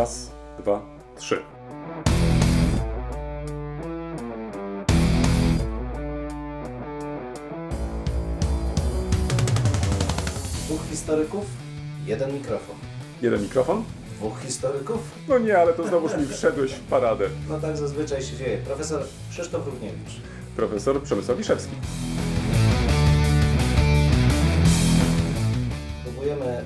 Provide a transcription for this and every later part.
Raz, dwa, trzy. Dwóch historyków, jeden mikrofon. Jeden mikrofon? Dwóch historyków? No nie, ale to znowuż mi wszedłeś w paradę. No tak zazwyczaj się dzieje. Profesor Krzysztof Równiewicz. Profesor Przemysław Wiszewski.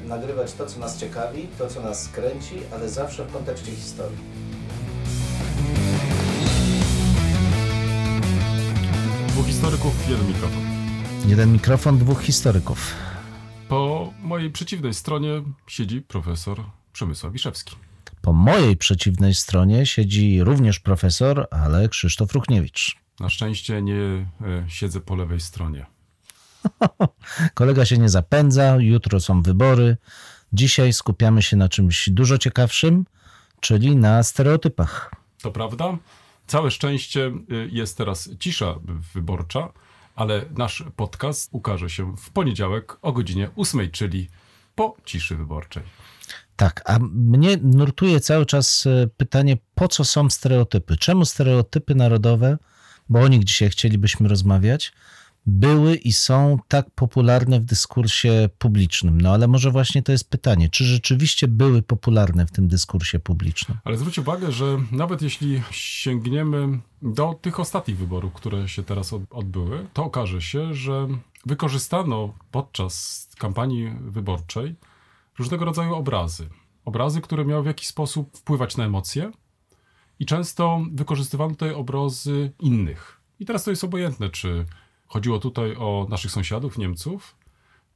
Nagrywać to, co nas ciekawi, to, co nas kręci, ale zawsze w kontekście historii. Dwóch historyków, jeden mikrofon. Jeden mikrofon, dwóch historyków. Po mojej przeciwnej stronie siedzi profesor Przemysław Wiszewski. Po mojej przeciwnej stronie siedzi również profesor, ale Krzysztof Ruchniewicz. Na szczęście nie e, siedzę po lewej stronie. Kolega się nie zapędza, jutro są wybory. Dzisiaj skupiamy się na czymś dużo ciekawszym, czyli na stereotypach. To prawda? Całe szczęście y, jest teraz cisza wyborcza, ale nasz podcast ukaże się w poniedziałek o godzinie 8, czyli po ciszy wyborczej. Tak, a mnie nurtuje cały czas e, pytanie, po co są stereotypy? Czemu stereotypy narodowe, bo o nich dzisiaj chcielibyśmy rozmawiać, były i są tak popularne w dyskursie publicznym? No ale może właśnie to jest pytanie, czy rzeczywiście były popularne w tym dyskursie publicznym? Ale zwróć uwagę, że nawet jeśli sięgniemy do tych ostatnich wyborów, które się teraz od- odbyły, to okaże się, że wykorzystano podczas kampanii wyborczej różnego rodzaju obrazy. Obrazy, które miały w jakiś sposób wpływać na emocje i często wykorzystywano tutaj obrazy innych. I teraz to jest obojętne, czy chodziło tutaj o naszych sąsiadów, Niemców,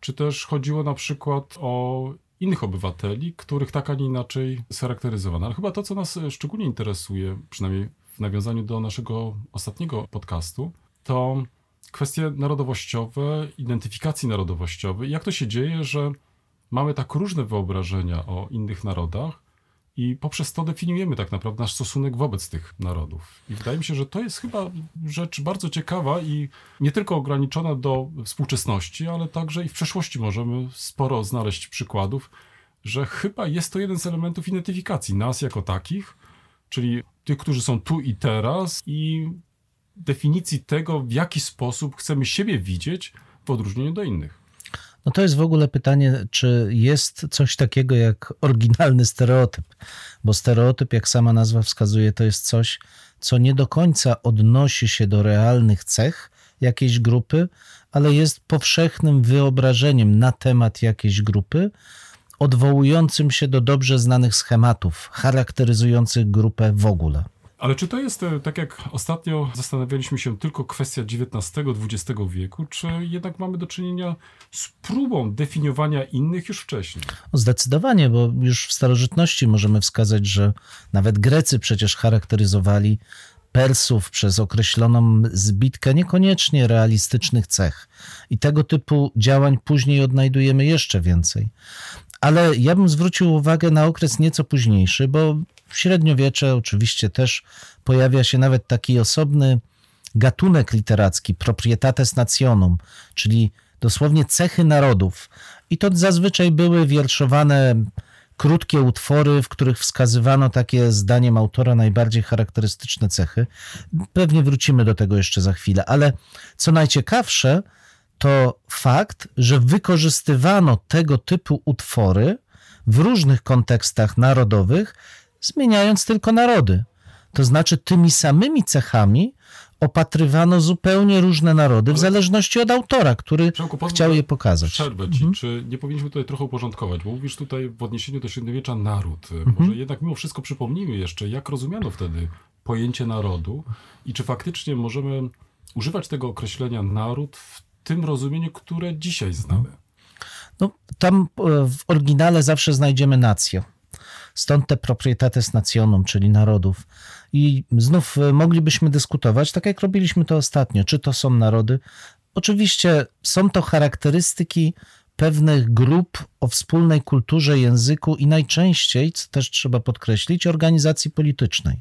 czy też chodziło na przykład o innych obywateli, których tak, a nie inaczej scharakteryzowano. Ale chyba to, co nas e, szczególnie interesuje, przynajmniej w nawiązaniu do naszego ostatniego podcastu, to kwestie narodowościowe, identyfikacji narodowościowej. Jak to się dzieje, że mamy tak różne wyobrażenia o innych narodach i poprzez to definiujemy tak naprawdę nasz stosunek wobec tych narodów. I wydaje mi się, że to jest chyba rzecz bardzo ciekawa i nie tylko ograniczona do współczesności, ale także i w przeszłości możemy sporo znaleźć przykładów, że chyba jest to jeden z elementów identyfikacji nas jako takich, czyli tych, którzy są tu i teraz i definicji tego, w jaki sposób chcemy siebie widzieć w odróżnieniu do innych. No to jest w ogóle pytanie, czy jest coś takiego jak oryginalny stereotyp, bo stereotyp, jak sama nazwa wskazuje, to jest coś, co nie do końca odnosi się do realnych cech jakiejś grupy, ale jest powszechnym wyobrażeniem na temat jakiejś grupy, odwołującym się do dobrze znanych schematów charakteryzujących grupę w ogóle. Ale czy to jest, e, tak jak ostatnio zastanawialiśmy się, tylko kwestia XIX-XX wieku, czy jednak mamy do czynienia z próbą definiowania innych już wcześniej? Zdecydowanie, bo już w starożytności możemy wskazać, że nawet Grecy przecież charakteryzowali Persów przez określoną zbitkę niekoniecznie realistycznych cech. I tego typu działań później odnajdujemy jeszcze więcej. Ale ja bym zwrócił uwagę na okres nieco późniejszy, bo w średniowiecze oczywiście też pojawia się nawet taki osobny gatunek literacki, proprietates nationum, czyli dosłownie cechy narodów. I to zazwyczaj były wierszowane krótkie utwory, w których wskazywano takie zdaniem autora najbardziej charakterystyczne cechy. Pewnie wrócimy do tego jeszcze za chwilę, ale co najciekawsze, to fakt, że wykorzystywano tego typu utwory w różnych kontekstach narodowych, zmieniając tylko narody. To znaczy tymi samymi cechami opatrywano zupełnie różne narody, w Ale- zależności od autora, który Przemku, chciał je pokazać. Przerwę ci. Czy nie powinniśmy tutaj trochę uporządkować? Bo mówisz tutaj w odniesieniu do średniowiecza naród. Mhm. Może jednak mimo wszystko przypomnijmy jeszcze, jak rozumiano wtedy pojęcie narodu i czy faktycznie możemy używać tego określenia naród w tym rozumieniu, które dzisiaj znamy. No, tam e, w oryginale zawsze znajdziemy nację. Stąd te proprietates nationum, czyli narodów. I znów e, moglibyśmy dyskutować, tak jak robiliśmy to ostatnio, czy to są narody. Oczywiście są to charakterystyki pewnych grup o wspólnej kulturze, języku i najczęściej, co też trzeba podkreślić, organizacji politycznej.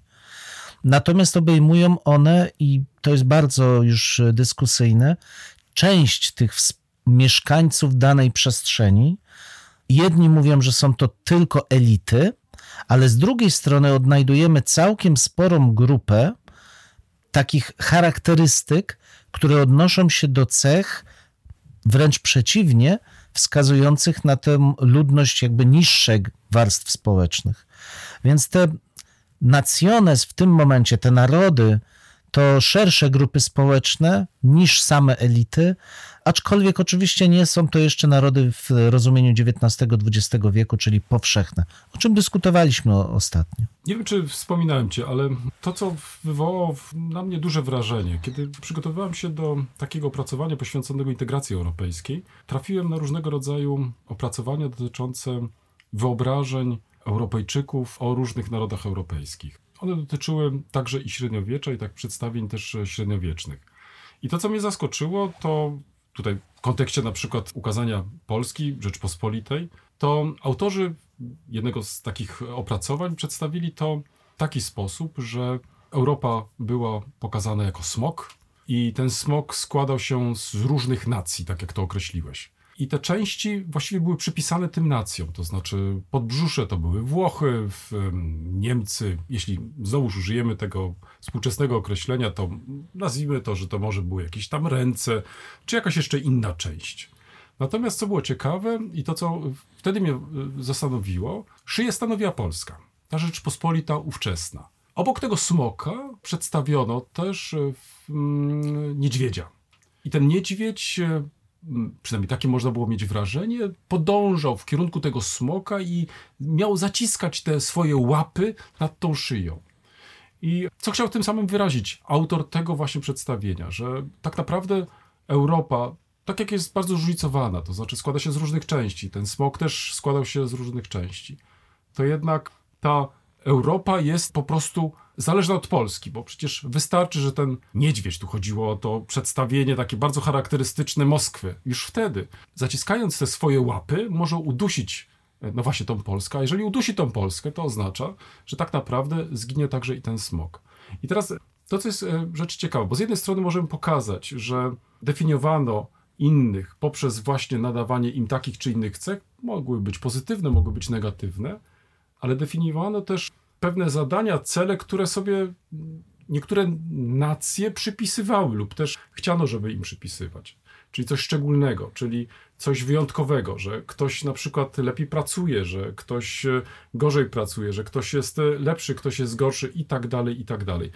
Natomiast obejmują one, i to jest bardzo już dyskusyjne, część tych mieszkańców danej przestrzeni. Jedni mówią, że są to tylko elity, ale z drugiej strony odnajdujemy całkiem sporą grupę takich charakterystyk, które odnoszą się do cech wręcz przeciwnie, wskazujących na tę ludność jakby niższych warstw społecznych. Więc te naciones w tym momencie, te narody, to szersze grupy społeczne niż same elity, aczkolwiek oczywiście nie są to jeszcze narody w rozumieniu XIX-XX wieku, czyli powszechne, o czym dyskutowaliśmy ostatnio. Nie wiem, czy wspominałem cię, ale to, co wywołało na mnie duże wrażenie, kiedy przygotowywałem się do takiego opracowania poświęconego integracji europejskiej, trafiłem na różnego rodzaju opracowania dotyczące wyobrażeń Europejczyków o różnych narodach europejskich. One dotyczyły także i średniowiecza, i tak przedstawień też e, średniowiecznych. I to, co mnie zaskoczyło, to tutaj w kontekście na przykład ukazania Polski, Rzeczpospolitej, to autorzy jednego z takich opracowań przedstawili to w taki sposób, że Europa była pokazana jako smok i ten smok składał się z różnych nacji, tak jak to określiłeś. I te części właściwie były przypisane tym nacjom, to znaczy podbrzusze to były Włochy, Niemcy. Jeśli znowuż użyjemy tego współczesnego określenia, to nazwijmy to, że to może były jakieś tam ręce, czy jakaś jeszcze inna część. Natomiast co było ciekawe i to, co wtedy mnie y, zastanowiło, szyję stanowiła Polska, ta Rzeczpospolita ówczesna. Obok tego smoka przedstawiono też w- mm, niedźwiedzia. I ten niedźwiedź, m, przynajmniej takie można było mieć wrażenie, podążał w kierunku tego smoka i miał zaciskać te swoje łapy nad tą szyją. I co chciał tym samym wyrazić autor tego właśnie przedstawienia, że tak naprawdę Europa, tak jak jest bardzo zróżnicowana, to znaczy składa się z różnych części, ten smok też składał się z różnych części, to jednak ta Europa jest po prostu zależna od Polski, bo przecież wystarczy, że ten niedźwiedź, tu chodziło o to przedstawienie takie bardzo charakterystyczne Moskwy, już wtedy, zaciskając te swoje łapy, może udusić e, no właśnie tą Polskę, a jeżeli udusi tą Polskę, to oznacza, że tak naprawdę zginie także i ten smok. I teraz to, co jest e, rzecz ciekawa, bo z jednej strony możemy pokazać, że definiowano innych poprzez właśnie nadawanie im takich czy innych cech, mogły być pozytywne, mogły być negatywne, ale definiowano też pewne zadania, cele, które sobie niektóre nacje przypisywały lub też chciano, żeby im przypisywać. Czyli coś szczególnego, czyli coś wyjątkowego, że ktoś na przykład lepiej pracuje, że ktoś e, gorzej pracuje, że ktoś jest e, lepszy, ktoś jest gorszy i tak dalej, i tak dalej.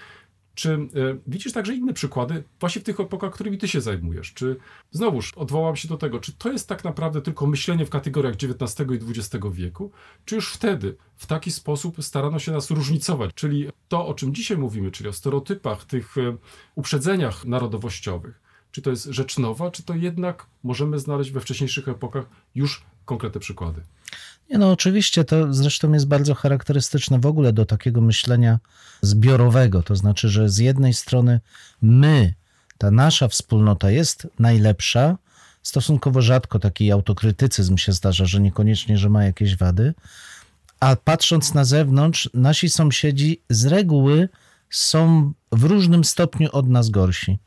Czy e, widzisz także inne przykłady właśnie w tych epokach, którymi ty się zajmujesz? Czy znowuż odwołam się do tego, czy to jest tak naprawdę tylko myślenie w kategoriach XIX i XX wieku, czy już wtedy w taki sposób starano się nas różnicować? Czyli to, o czym dzisiaj mówimy, czyli o stereotypach, tych e, uprzedzeniach narodowościowych, czy to jest rzecz nowa, czy to jednak możemy znaleźć we wcześniejszych epokach już konkretne przykłady? Nie, no oczywiście to zresztą jest bardzo charakterystyczne w ogóle do takiego myślenia zbiorowego. To znaczy, że z jednej strony my, ta nasza wspólnota jest najlepsza. Stosunkowo rzadko taki autokrytycyzm się zdarza, że niekoniecznie, że ma jakieś wady. A patrząc na zewnątrz, nasi sąsiedzi z reguły są w różnym stopniu od nas gorsi.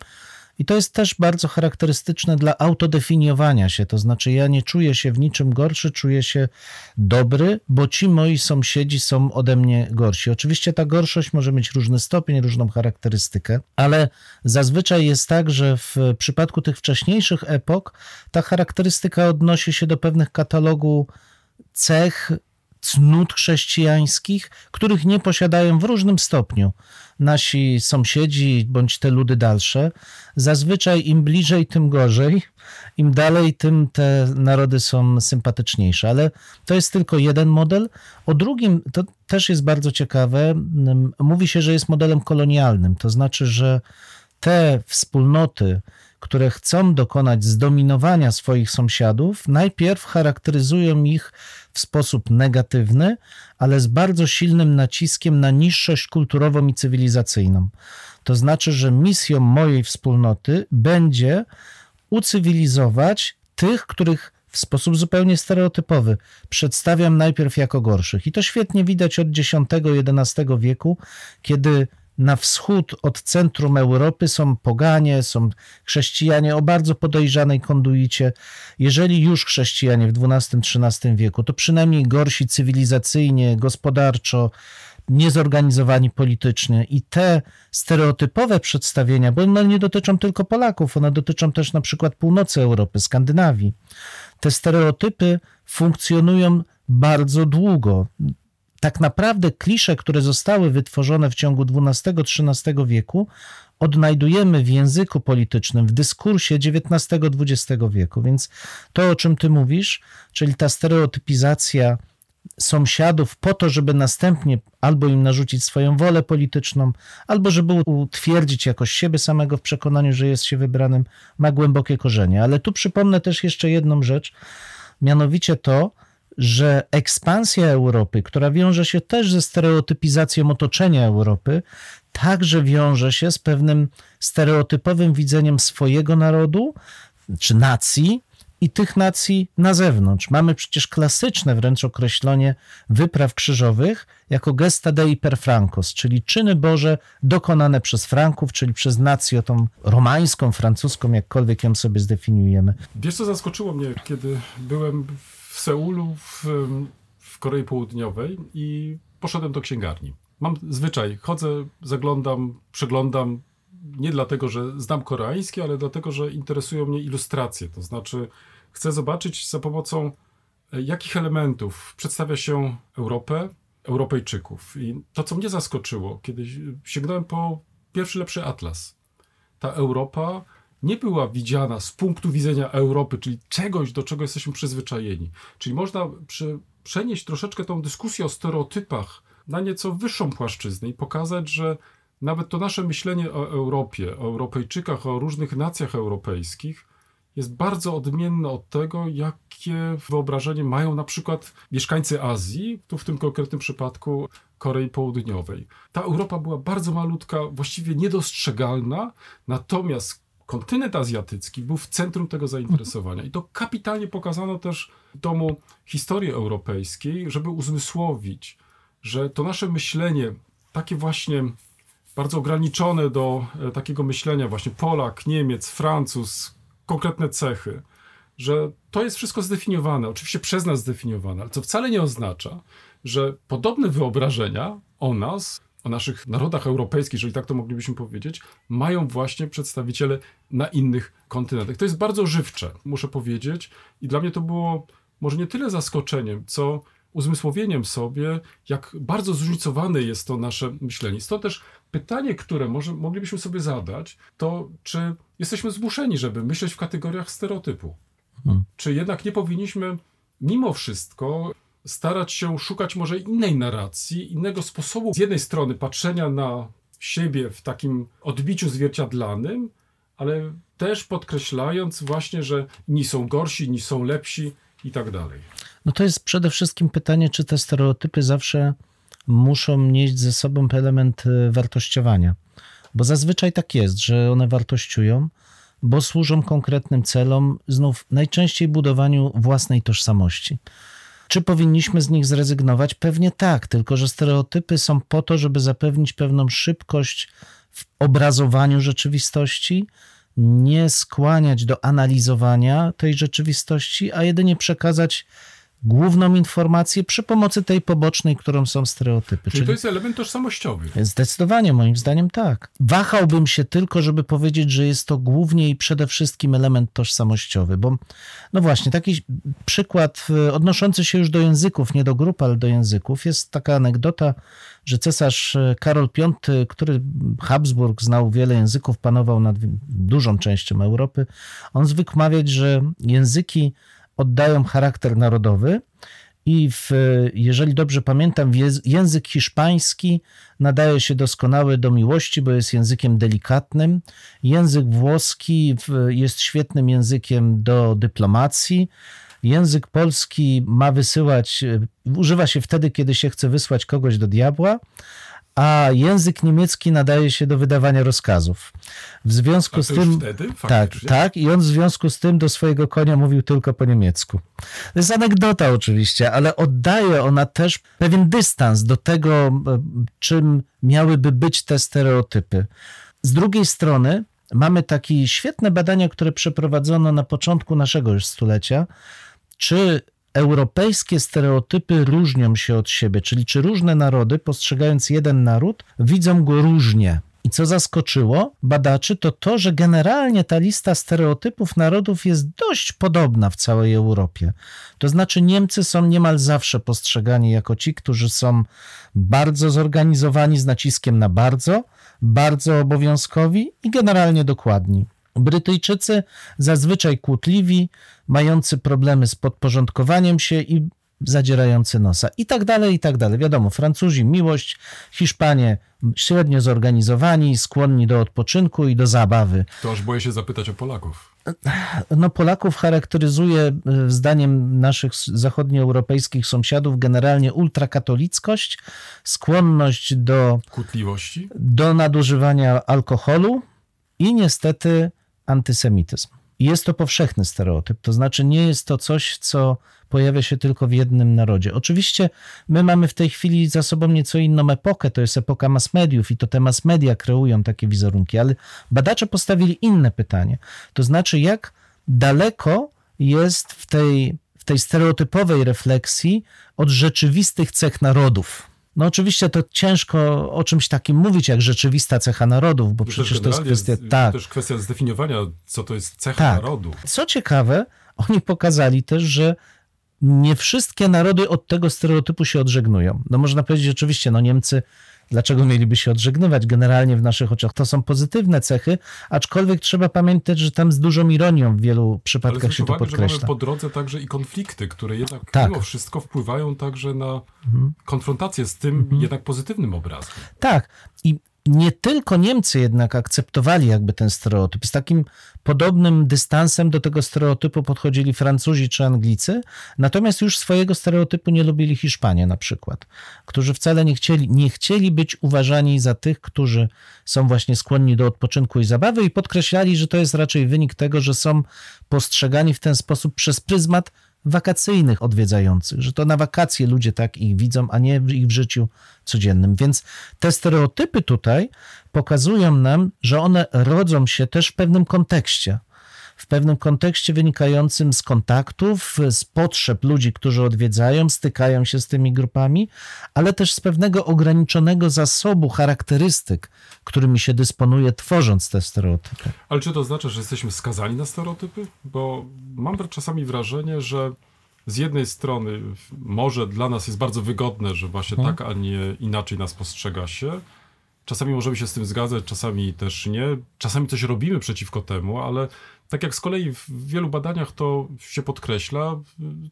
I to jest też bardzo charakterystyczne dla autodefiniowania się. To znaczy, ja nie czuję się w niczym gorszy, czuję się dobry, bo ci moi sąsiedzi są ode mnie gorsi. Oczywiście ta gorszość może mieć różny stopień, różną charakterystykę, ale zazwyczaj jest tak, że w przypadku tych wcześniejszych epok ta charakterystyka odnosi się do pewnych katalogu cech, cnót chrześcijańskich, których nie posiadają w różnym stopniu nasi sąsiedzi bądź te ludy dalsze. Zazwyczaj im bliżej, tym gorzej. Im dalej, tym te narody są sympatyczniejsze. Ale to jest tylko jeden model. O drugim, to też jest bardzo ciekawe, mm, mówi się, że jest modelem kolonialnym. To znaczy, że te wspólnoty, które chcą dokonać zdominowania swoich sąsiadów, najpierw charakteryzują ich w sposób negatywny, ale z bardzo silnym naciskiem na niższość kulturową i cywilizacyjną. To znaczy, że misją mojej wspólnoty będzie ucywilizować tych, których w sposób zupełnie stereotypowy przedstawiam najpierw jako gorszych. I to świetnie widać od X-XI wieku, kiedy na wschód od centrum Europy są poganie, są chrześcijanie o bardzo podejrzanej konduicie. Jeżeli już chrześcijanie w XII-XIII wieku, to przynajmniej gorsi cywilizacyjnie, gospodarczo, niezorganizowani politycznie i te stereotypowe przedstawienia, bo one nie dotyczą tylko Polaków, one dotyczą też na przykład północy Europy, Skandynawii. Te stereotypy funkcjonują bardzo długo. Tak naprawdę klisze, które zostały wytworzone w ciągu XII-XIII wieku, odnajdujemy w języku politycznym, w dyskursie XIX-XX wieku. Więc to, o czym ty mówisz, czyli ta stereotypizacja sąsiadów po to, żeby następnie albo im narzucić swoją wolę polityczną, albo żeby utwierdzić jakoś siebie samego w przekonaniu, że jest się wybranym, ma głębokie korzenie. Ale tu przypomnę też jeszcze jedną rzecz, mianowicie to, że ekspansja Europy, która wiąże się też ze stereotypizacją otoczenia Europy, także wiąże się z pewnym stereotypowym widzeniem swojego narodu czy nacji i tych nacji na zewnątrz. Mamy przecież klasyczne wręcz określenie wypraw krzyżowych jako gesta dei per francos, czyli czyny Boże dokonane przez Franków, czyli przez nację tą romańską, francuską, jakkolwiek ją sobie zdefiniujemy. Wiesz, co zaskoczyło mnie, kiedy byłem w Seulu, w, w Korei Południowej i poszedłem do księgarni. Mam zwyczaj, chodzę, zaglądam, przeglądam, nie dlatego, że znam koreański, ale dlatego, że interesują mnie ilustracje. To znaczy, chcę zobaczyć za pomocą e, jakich elementów przedstawia się Europę, Europejczyków. I to, co mnie zaskoczyło, kiedy sięgnąłem po pierwszy lepszy atlas. Ta Europa nie była widziana z punktu widzenia Europy, czyli czegoś, do czego jesteśmy przyzwyczajeni. Czyli można przy, przenieść troszeczkę tą dyskusję o stereotypach na nieco wyższą płaszczyznę i pokazać, że nawet to nasze myślenie o Europie, o Europejczykach, o różnych nacjach europejskich jest bardzo odmienne od tego, jakie wyobrażenie mają na przykład mieszkańcy Azji, tu w tym konkretnym przypadku Korei Południowej. Ta Europa była bardzo malutka, właściwie niedostrzegalna, natomiast kontynent azjatycki był w centrum tego zainteresowania. I to kapitalnie pokazano też domu historii europejskiej, żeby uzmysłowić, że to nasze myślenie, takie właśnie bardzo ograniczone do e, takiego myślenia, właśnie Polak, Niemiec, Francuz, konkretne cechy, że to jest wszystko zdefiniowane, oczywiście przez nas zdefiniowane, ale co wcale nie oznacza, że podobne wyobrażenia o nas, o naszych narodach europejskich, jeżeli tak to moglibyśmy powiedzieć, mają właśnie przedstawiciele na innych kontynentach. To jest bardzo żywcze, muszę powiedzieć, i dla mnie to było może nie tyle zaskoczeniem, co uzmysłowieniem sobie, jak bardzo zróżnicowane jest to nasze myślenie. Stąd też pytanie, które może moglibyśmy sobie zadać, to czy jesteśmy zmuszeni, żeby myśleć w kategoriach stereotypu? Hmm. Czy jednak nie powinniśmy mimo wszystko starać się szukać może innej narracji, innego sposobu z jednej strony patrzenia na siebie w takim odbiciu zwierciadlanym, ale też podkreślając właśnie, że inni są gorsi, inni są lepsi i tak dalej. No to jest przede wszystkim pytanie, czy te stereotypy zawsze muszą nieść ze sobą element e, wartościowania. Bo zazwyczaj tak jest, że one wartościują, bo służą konkretnym celom, znów najczęściej budowaniu własnej tożsamości. Czy powinniśmy z nich zrezygnować? Pewnie tak, tylko że stereotypy są po to, żeby zapewnić pewną szybkość w obrazowaniu rzeczywistości, nie skłaniać do analizowania tej rzeczywistości, a jedynie przekazać główną informację przy pomocy tej pobocznej, którą są stereotypy. Czyli, Czyli to jest element tożsamościowy. Zdecydowanie, moim zdaniem tak. Wahałbym się tylko, żeby powiedzieć, że jest to głównie i przede wszystkim element tożsamościowy, bo no właśnie, taki przykład e, odnoszący się już do języków, nie do grup, ale do języków, jest taka anegdota, że cesarz e, Karol V, który Habsburg znał wiele języków, panował nad dużą częścią Europy, on zwykł mawiać, że języki oddają charakter narodowy. I w, jeżeli dobrze pamiętam, język hiszpański nadaje się doskonały do miłości, bo jest językiem delikatnym. Język włoski jest świetnym językiem do dyplomacji. Język polski ma wysyłać, używa się wtedy, kiedy się chce wysłać kogoś do diabła, a język niemiecki nadaje się do wydawania rozkazów. W związku z tym. wtedy? Tak, tak, i on w związku z tym do swojego konia mówił tylko po niemiecku. To jest anegdota oczywiście, ale oddaje ona też pewien dystans do tego, czym miałyby być te stereotypy. Z drugiej strony mamy takie świetne badania, które przeprowadzono na początku naszego już stulecia, czy europejskie stereotypy różnią się od siebie, czyli czy różne narody, postrzegając jeden naród, widzą go różnie. I co zaskoczyło badaczy, to to, że generalnie ta lista stereotypów narodów jest dość podobna w całej Europie. To znaczy, Niemcy są niemal zawsze postrzegani jako ci, którzy są bardzo zorganizowani z naciskiem na bardzo, bardzo obowiązkowi i generalnie dokładni. Brytyjczycy zazwyczaj kłótliwi, mający problemy z podporządkowaniem się i zadzierający nosa i tak dalej, i tak dalej. Wiadomo, Francuzi miłość, Hiszpanie średnio zorganizowani, skłonni do odpoczynku i do zabawy. To aż boję się zapytać o Polaków. No, Polaków charakteryzuje, y, zdaniem naszych zachodnioeuropejskich sąsiadów, generalnie ultrakatolickość, skłonność do, Kłótliwości? do nadużywania alkoholu i niestety antysemityzm. Jest to powszechny stereotyp, to znaczy nie jest to coś, co pojawia się tylko w jednym narodzie. Oczywiście my mamy w tej chwili za sobą nieco inną epokę, to jest epoka mass mediów i to te mass media kreują takie wizerunki, ale badacze postawili inne pytanie, to znaczy jak daleko jest w tej, w tej stereotypowej refleksji od rzeczywistych cech narodów. No oczywiście to ciężko o czymś takim mówić jak rzeczywista cecha narodów, bo przecież to jest kwestia... z- Tak, też kwestia zdefiniowania, co to jest cecha Tak. narodu. co ciekawe, oni pokazali też, że nie wszystkie narody od tego stereotypu się odżegnują. No można powiedzieć oczywiście, no Niemcy, dlaczego mieliby się odżegnywać? Generalnie w naszych oczach to są pozytywne cechy, aczkolwiek trzeba pamiętać, że tam z dużą ironią w wielu Ale przypadkach się to uwagę, że mamy podkreśla. po drodze także i konflikty, które jednak Tak. mimo wszystko wpływają także na Mhm. konfrontację z tym jednak pozytywnym obrazem. Tak. I nie tylko Niemcy jednak akceptowali jakby ten stereotyp. Z takim podobnym dystansem do tego stereotypu podchodzili Francuzi czy Anglicy, natomiast już swojego stereotypu nie lubili Hiszpanie na przykład, którzy wcale nie chcieli, nie chcieli być uważani za tych, którzy są właśnie skłonni do odpoczynku i zabawy i podkreślali, że to jest raczej wynik tego, że są postrzegani w ten sposób przez pryzmat wakacyjnych odwiedzających, że to na wakacje ludzie tak ich widzą, a nie ich w życiu codziennym. Więc te stereotypy tutaj pokazują nam, że one rodzą się też w pewnym kontekście. W pewnym kontekście wynikającym z kontaktów, z potrzeb ludzi, którzy odwiedzają, stykają się z tymi grupami, ale też z pewnego ograniczonego zasobu charakterystyk, którymi się dysponuje, tworząc te stereotypy. Ale czy to oznacza, że jesteśmy skazani na stereotypy? Bo mam czasami wrażenie, że z jednej strony może dla nas jest bardzo wygodne, że właśnie Mhm. tak, a nie inaczej nas postrzega się. Czasami możemy się z tym zgadzać, czasami też nie. Czasami coś robimy przeciwko temu, ale tak jak z kolei w wielu badaniach to się podkreśla,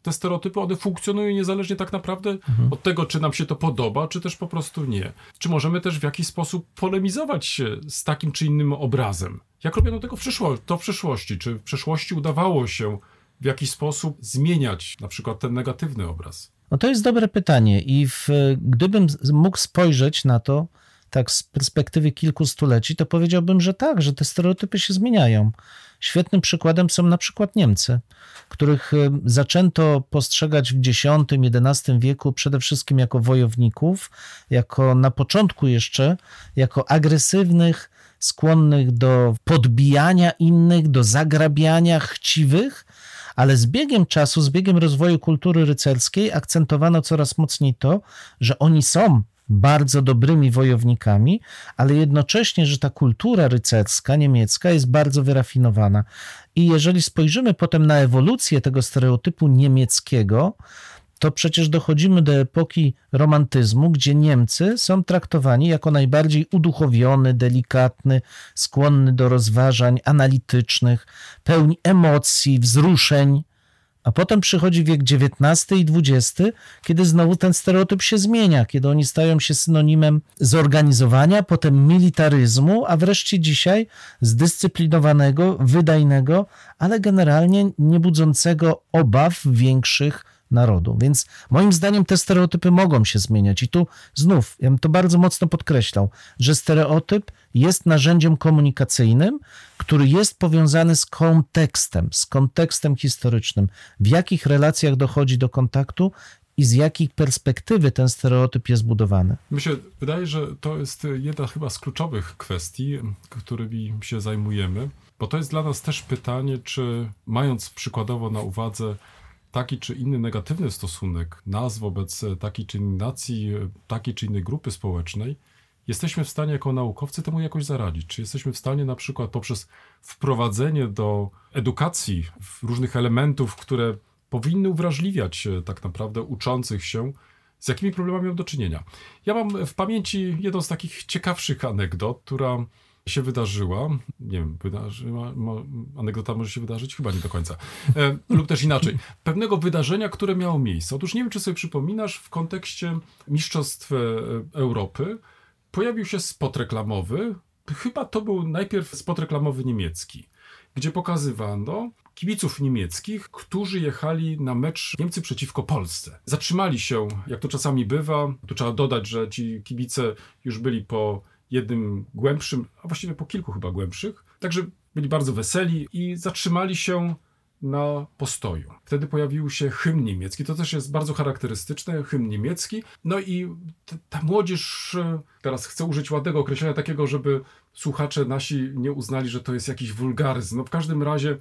te stereotypy, one funkcjonują niezależnie tak naprawdę Mhm. od tego, czy nam się to podoba, czy też po prostu nie. Czy możemy też w jakiś sposób polemizować się z takim czy innym obrazem? Jak robiono tego w przyszło- to w przyszłości? Czy w przeszłości udawało się w jakiś sposób zmieniać na przykład ten negatywny obraz? No to jest dobre pytanie i w, gdybym mógł spojrzeć na to tak z perspektywy kilku stuleci, to powiedziałbym, że tak, że te stereotypy się zmieniają. Świetnym przykładem są na przykład Niemcy, których y, zaczęto postrzegać w X-XI wieku przede wszystkim jako wojowników, jako na początku jeszcze, jako agresywnych, skłonnych do podbijania innych, do zagrabiania, chciwych, ale z biegiem czasu, z biegiem rozwoju kultury rycerskiej akcentowano coraz mocniej to, że oni są bardzo dobrymi wojownikami, ale jednocześnie, że ta kultura rycerska niemiecka jest bardzo wyrafinowana. I jeżeli spojrzymy potem na ewolucję tego stereotypu niemieckiego, to przecież dochodzimy do epoki romantyzmu, gdzie Niemcy są traktowani jako najbardziej uduchowiony, delikatny, skłonny do rozważań analitycznych, pełni emocji, wzruszeń. A potem przychodzi wiek XIX i XX, kiedy znowu ten stereotyp się zmienia, kiedy oni stają się synonimem zorganizowania, potem militaryzmu, a wreszcie dzisiaj zdyscyplinowanego, wydajnego, ale generalnie nie budzącego obaw większych narodu. Więc moim zdaniem te stereotypy mogą się zmieniać. I tu znów, ja bym to bardzo mocno podkreślał, że stereotyp jest narzędziem komunikacyjnym, który jest powiązany z kontekstem, z kontekstem historycznym, w jakich relacjach dochodzi do kontaktu i z jakiej perspektywy ten stereotyp jest budowany. Mi się wydaje, że to jest jedna chyba z kluczowych kwestii, którymi się zajmujemy, bo to jest dla nas też pytanie, czy mając przykładowo na uwadze taki czy inny negatywny stosunek nas wobec takiej czy innej nacji, takiej czy innej grupy społecznej, jesteśmy w stanie jako naukowcy temu jakoś zaradzić? Czy jesteśmy w stanie na przykład poprzez wprowadzenie do edukacji różnych elementów, które powinny uwrażliwiać e, tak naprawdę uczących się, z jakimi problemami mam do czynienia. Ja mam w pamięci jedną z takich ciekawszych anegdot, która się wydarzyła. Nie wiem, wydarzyła, anegdota może się wydarzyć? Chyba nie do końca. E, lub też inaczej. Pewnego wydarzenia, które miało miejsce. Otóż nie wiem, czy sobie przypominasz, w kontekście Mistrzostw e, Europy pojawił się spot reklamowy. Chyba to był najpierw spot reklamowy niemiecki, gdzie pokazywano kibiców niemieckich, którzy jechali na mecz Niemcy przeciwko Polsce. Zatrzymali się, jak to czasami bywa. Tu trzeba dodać, że ci kibice już byli po jednym głębszym, a właściwie po kilku chyba głębszych. Także byli bardzo weseli i zatrzymali się na postoju. Wtedy pojawił się hymn niemiecki. To też jest bardzo charakterystyczne, hymn niemiecki. No i ta młodzież, e, teraz chcę użyć ładnego określenia takiego, żeby słuchacze nasi nie uznali, że to jest jakiś wulgaryzm. No w każdym razie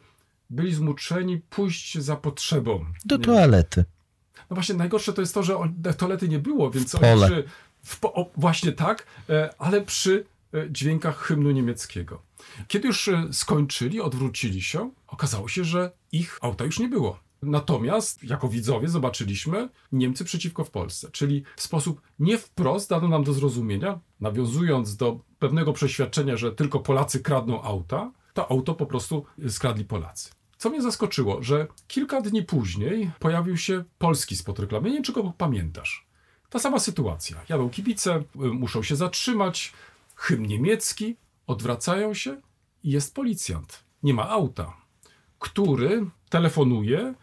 byli zmuszeni pójść za potrzebą. Do toalety. No właśnie, najgorsze to jest to, że toalety nie było, więc oni w, o, właśnie tak, e, ale przy e, dźwiękach hymnu niemieckiego. Kiedy już e, skończyli, odwrócili się, okazało się, że ich auta już nie było. Natomiast jako widzowie zobaczyliśmy Niemcy przeciwko w Polsce, czyli w sposób nie wprost dano nam do zrozumienia, nawiązując do pewnego przeświadczenia, że tylko Polacy kradną auta, to auto po prostu skradli Polacy. Co mnie zaskoczyło, że kilka dni później pojawił się polski spot reklamy. Nie wiem, czy go pamiętasz. Ta sama sytuacja. Jadą kibice, muszą się zatrzymać, hymn niemiecki, odwracają się i jest policjant. Nie ma auta, który telefonuje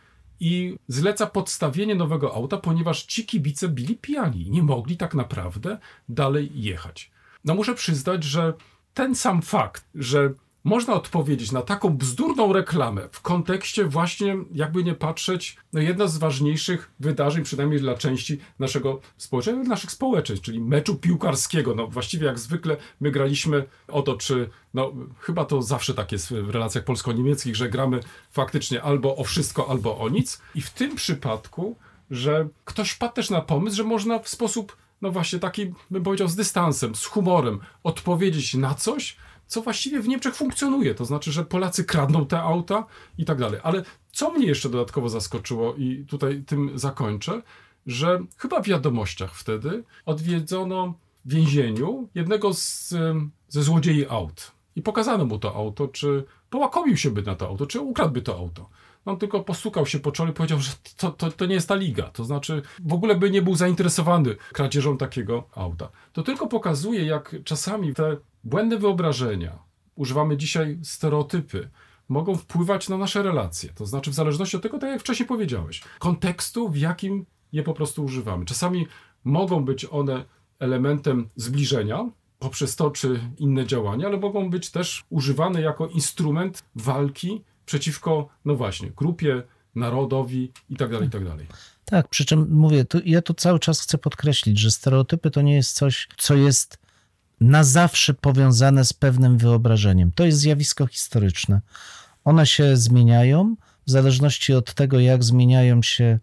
i zleca podstawienie nowego auta, ponieważ ci kibice byli pijani. Nie mogli tak naprawdę dalej jechać. No muszę przyznać, że ten sam fakt, że można odpowiedzieć na taką bzdurną reklamę w kontekście właśnie, jakby nie patrzeć, no jedno z ważniejszych wydarzeń, przynajmniej dla części naszego społeczeństwa, naszych społeczeństw, czyli meczu piłkarskiego. No właściwie jak zwykle my graliśmy o to, czy, no chyba to zawsze tak jest w relacjach polsko-niemieckich, że gramy faktycznie albo o wszystko, albo o nic. I w tym przypadku, że ktoś wpadł też na pomysł, że można w sposób, no właśnie taki, bym powiedział, z dystansem, z humorem odpowiedzieć na coś, co właściwie w Niemczech funkcjonuje. To znaczy, że Polacy kradną te auta i tak dalej. Ale co mnie jeszcze dodatkowo zaskoczyło, i tutaj tym zakończę, że chyba w wiadomościach wtedy odwiedzono w więzieniu jednego z, ze złodziei aut. I pokazano mu to auto, czy połakomił się by na to auto, czy ukradłby to auto. On tylko postukał się po czole i powiedział, że to, to, to nie jest ta liga. To znaczy, w ogóle by nie był zainteresowany kradzieżą takiego auta. To tylko pokazuje, jak czasami te błędne wyobrażenia, używamy dzisiaj stereotypy, mogą wpływać na nasze relacje. To znaczy, w zależności od tego, tak jak wcześniej powiedziałeś, kontekstu, w jakim je po prostu używamy. Czasami mogą być one elementem zbliżenia poprzez to czy inne działania, ale mogą być też używane jako instrument walki przeciwko, no właśnie, grupie, narodowi i tak dalej, i tak dalej. Tak, przy czym mówię, to ja to cały czas chcę podkreślić, że stereotypy to nie jest coś, co jest na zawsze powiązane z pewnym wyobrażeniem. To jest zjawisko historyczne. One się zmieniają w zależności od tego, jak zmieniają się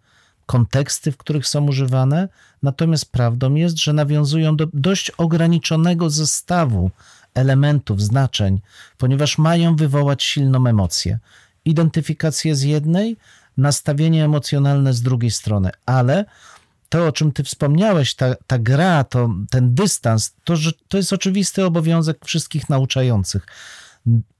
konteksty, w których są używane. Natomiast prawdą jest, że nawiązują do dość ograniczonego zestawu elementów, znaczeń, ponieważ mają wywołać silną emocję. Identyfikację z jednej, nastawienie emocjonalne z drugiej strony, ale to, o czym ty wspomniałeś, ta, ta gra, to, ten dystans, to, że to jest oczywisty obowiązek wszystkich nauczających.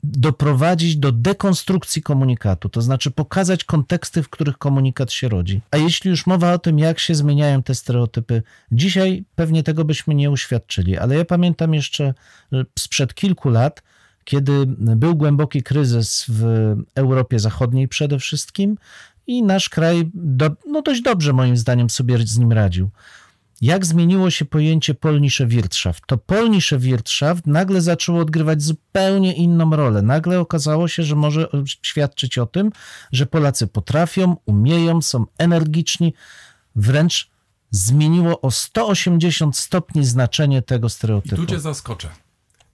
Doprowadzić do dekonstrukcji komunikatu, to znaczy pokazać konteksty, w których komunikat się rodzi. A jeśli już mowa o tym, jak się zmieniają te stereotypy, dzisiaj pewnie tego byśmy nie uświadczyli, ale ja pamiętam jeszcze sprzed kilku lat, kiedy był głęboki kryzys w Europie Zachodniej przede wszystkim i nasz kraj do, no dość dobrze moim zdaniem sobie z nim radził. Jak zmieniło się pojęcie Polnische Wirtschaft? To Polnische Wirtschaft nagle zaczęło odgrywać zupełnie inną rolę. Nagle okazało się, że może świadczyć o tym, że Polacy potrafią, umieją, są energiczni, wręcz zmieniło o 180 stopni znaczenie tego I stereotypu. tu cię zaskoczę.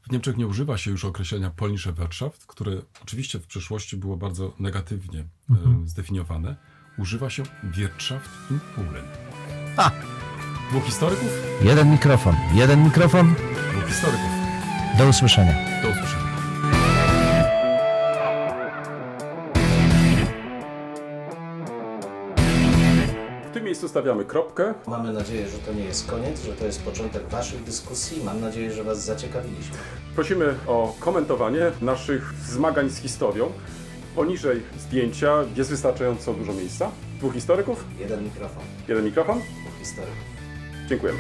W Niemczech nie używa się już określenia Polnische Wirtschaft, które oczywiście w przeszłości było bardzo negatywnie e, zdefiniowane. Używa się Wirtschaft in Polen. A! Dwóch historyków? Jeden mikrofon, jeden mikrofon. Dwóch historyków. Do usłyszenia. Do usłyszenia. W tym miejscu stawiamy kropkę. Mamy nadzieję, że to nie jest koniec, że to jest początek Waszych dyskusji. Mam nadzieję, że Was zaciekawiliśmy. Prosimy o komentowanie naszych zmagań z historią. Poniżej zdjęcia jest wystarczająco dużo miejsca. Dwóch historyków, Jeden mikrofon, jeden mikrofon. dwóch historyków. Dziękujemy.